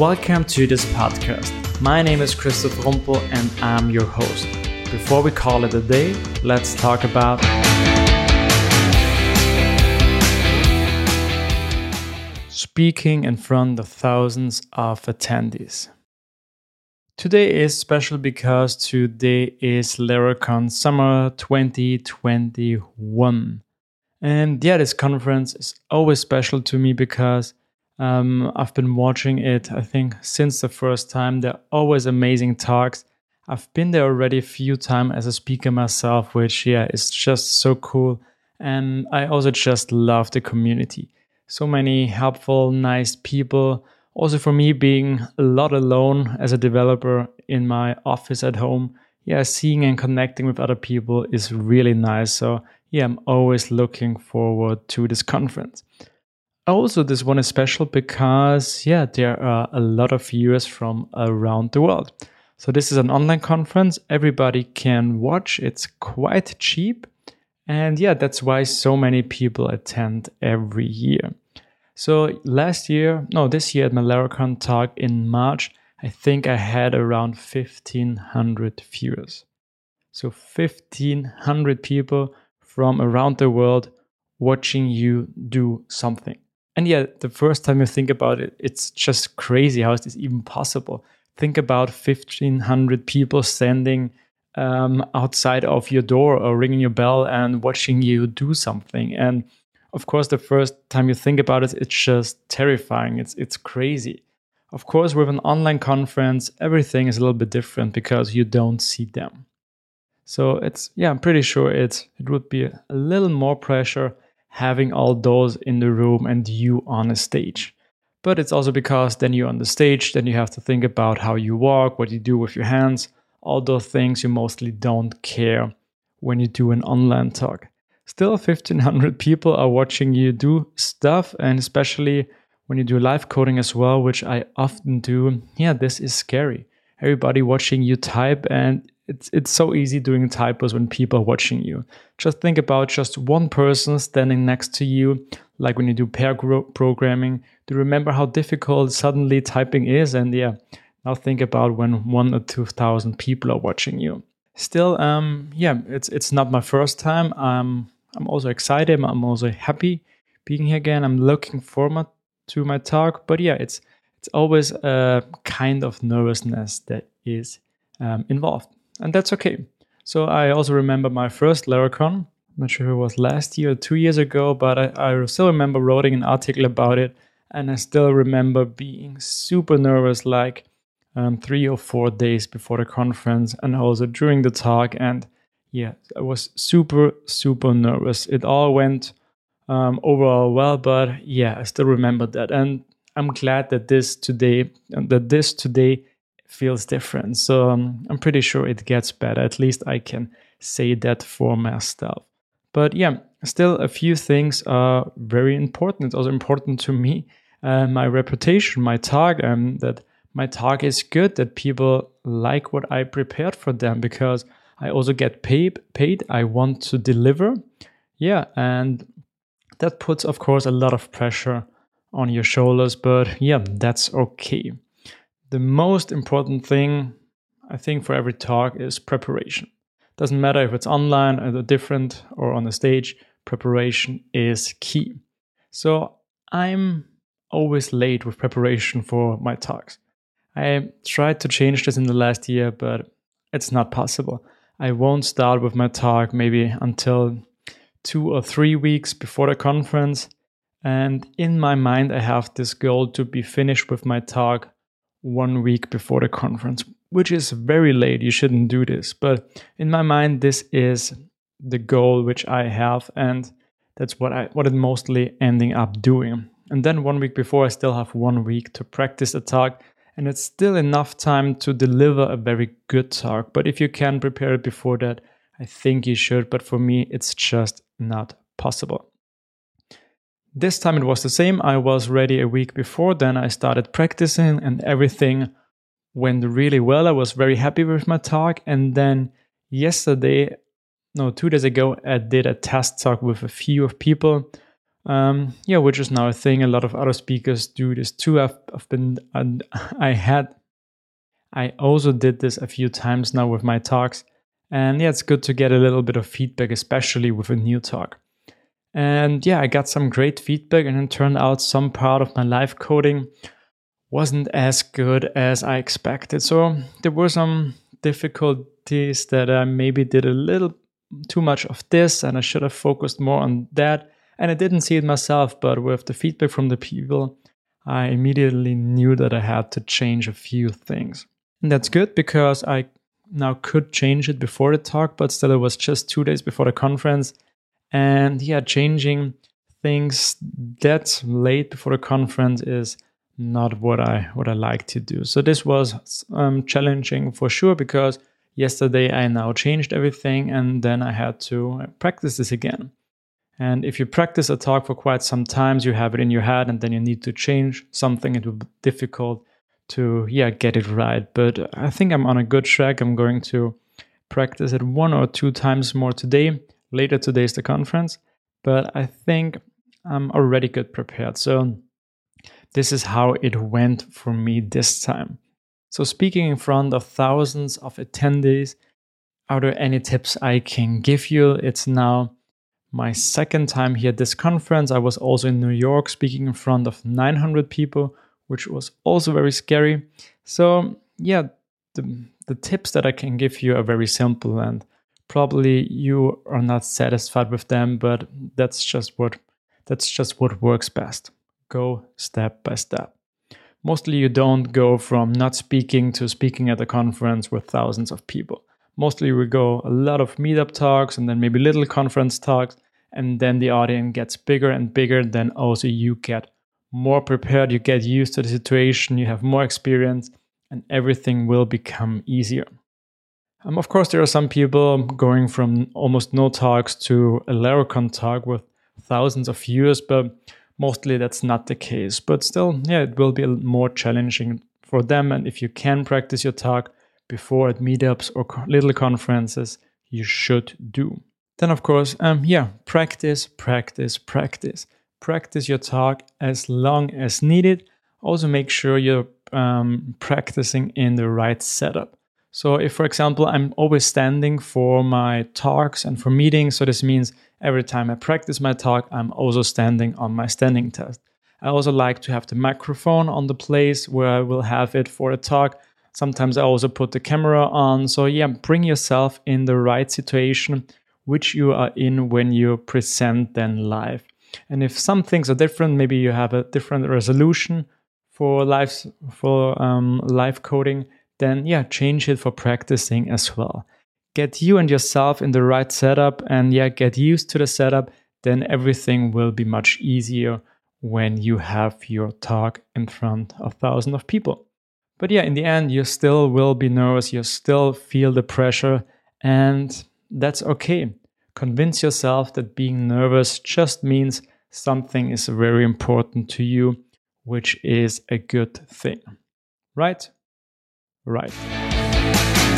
Welcome to this podcast. My name is Christoph Rumpel and I'm your host. Before we call it a day, let's talk about speaking in front of thousands of attendees. Today is special because today is Laracon Summer 2021. And yeah, this conference is always special to me because um, I've been watching it, I think, since the first time. They're always amazing talks. I've been there already a few times as a speaker myself, which, yeah, is just so cool. And I also just love the community. So many helpful, nice people. Also, for me, being a lot alone as a developer in my office at home, yeah, seeing and connecting with other people is really nice. So, yeah, I'm always looking forward to this conference. Also, this one is special because, yeah, there are a lot of viewers from around the world. So, this is an online conference. Everybody can watch. It's quite cheap. And yeah, that's why so many people attend every year. So, last year, no, this year at my Laracon talk in March, I think I had around 1500 viewers. So, 1500 people from around the world watching you do something. And yeah, the first time you think about it, it's just crazy. How is this even possible? Think about 1,500 people standing um, outside of your door or ringing your bell and watching you do something. And of course, the first time you think about it, it's just terrifying. It's it's crazy. Of course, with an online conference, everything is a little bit different because you don't see them. So it's yeah, I'm pretty sure it it would be a little more pressure having all those in the room and you on a stage. But it's also because then you're on the stage, then you have to think about how you walk, what you do with your hands, all those things you mostly don't care when you do an online talk. Still, 1500 people are watching you do stuff, and especially when you do live coding as well, which I often do. Yeah, this is scary. Everybody watching you type, and it's it's so easy doing typos when people are watching you. Just think about just one person standing next to you, like when you do pair programming. Do you remember how difficult suddenly typing is, and yeah, now think about when one or two thousand people are watching you. Still, um, yeah, it's it's not my first time. Um, I'm also excited. I'm also happy being here again. I'm looking forward to my talk, but yeah, it's it's always a kind of nervousness that is um, involved and that's okay. So I also remember my first Laracon. I'm not sure if it was last year or two years ago, but I, I still remember writing an article about it, and I still remember being super nervous, like um, three or four days before the conference, and also during the talk. And yeah, I was super super nervous. It all went um, overall well, but yeah, I still remember that, and I'm glad that this today that this today feels different. So um, I'm pretty sure it gets better. At least I can say that for myself. But yeah, still a few things are very important. It's also important to me, uh, my reputation, my talk, um, that my talk is good, that people like what I prepared for them because I also get paid. Paid. I want to deliver. Yeah, and that puts, of course, a lot of pressure on your shoulders. But yeah, that's okay the most important thing I think for every talk is preparation. Doesn't matter if it's online or different or on the stage, preparation is key. So I'm always late with preparation for my talks. I tried to change this in the last year, but it's not possible. I won't start with my talk maybe until two or three weeks before the conference. And in my mind, I have this goal to be finished with my talk one week before the conference, which is very late. You shouldn't do this. But in my mind, this is the goal which I have, and that's what I what it mostly ending up doing. And then one week before, I still have one week to practice the talk, and it's still enough time to deliver a very good talk. But if you can prepare it before that, I think you should. But for me, it's just not possible. This time it was the same. I was ready a week before, then I started practicing and everything went really well. I was very happy with my talk. And then yesterday, no, two days ago, I did a test talk with a few of people. Um, yeah, which is now a thing. A lot of other speakers do this too. I've, I've been, I had, I also did this a few times now with my talks. And yeah, it's good to get a little bit of feedback, especially with a new talk. And yeah, I got some great feedback, and it turned out some part of my live coding wasn't as good as I expected. So there were some difficulties that I maybe did a little too much of this, and I should have focused more on that. And I didn't see it myself, but with the feedback from the people, I immediately knew that I had to change a few things. And that's good because I now could change it before the talk, but still it was just two days before the conference. And yeah, changing things that late before the conference is not what I what I like to do. So this was um, challenging for sure because yesterday I now changed everything and then I had to practice this again. And if you practice a talk for quite some times, you have it in your head, and then you need to change something. It will be difficult to yeah get it right but i think i'm on a good track i'm going to practice it one or two times more today later today is the conference but i think i'm already good prepared. So this is how it went for me this time. So speaking in front of thousands of attendees are there any tips i can give you? It's now my second time here at this conference. I was also in new york speaking in front of 900 people which was also very scary. So, yeah, the, the tips that I can give you are very simple and probably you are not satisfied with them, but that's just what that's just what works best. Go step by step. Mostly you don't go from not speaking to speaking at a conference with thousands of people. Mostly we go a lot of meetup talks and then maybe little conference talks and then the audience gets bigger and bigger then also you get more prepared, you get used to the situation, you have more experience, and everything will become easier. Um, of course, there are some people going from almost no talks to a Laracon talk with thousands of viewers, but mostly that's not the case. But still, yeah, it will be more challenging for them. And if you can practice your talk before at meetups or little conferences, you should do. Then, of course, um, yeah, practice, practice, practice practice your talk as long as needed. Also, make sure you're um, practicing in the right setup. So, if for example, I'm always standing for my talks and for meetings, so this means every time I practice my talk, I'm also standing on my standing test. I also like to have the microphone on the place where I will have it for a talk. Sometimes I also put the camera on. So, yeah, bring yourself in the right situation which you are in when you present then live. And if some things are different, maybe you have a different resolution for live for um, live coding, then yeah, change it for practicing as well. Get you and yourself in the right setup, and yeah, get used to the setup. Then everything will be much easier when you have your talk in front of thousands of people. But yeah, in the end, you still will be nervous. You still feel the pressure, and that's okay. Convince yourself that being nervous just means something is very important to you, which is a good thing. Right? Right.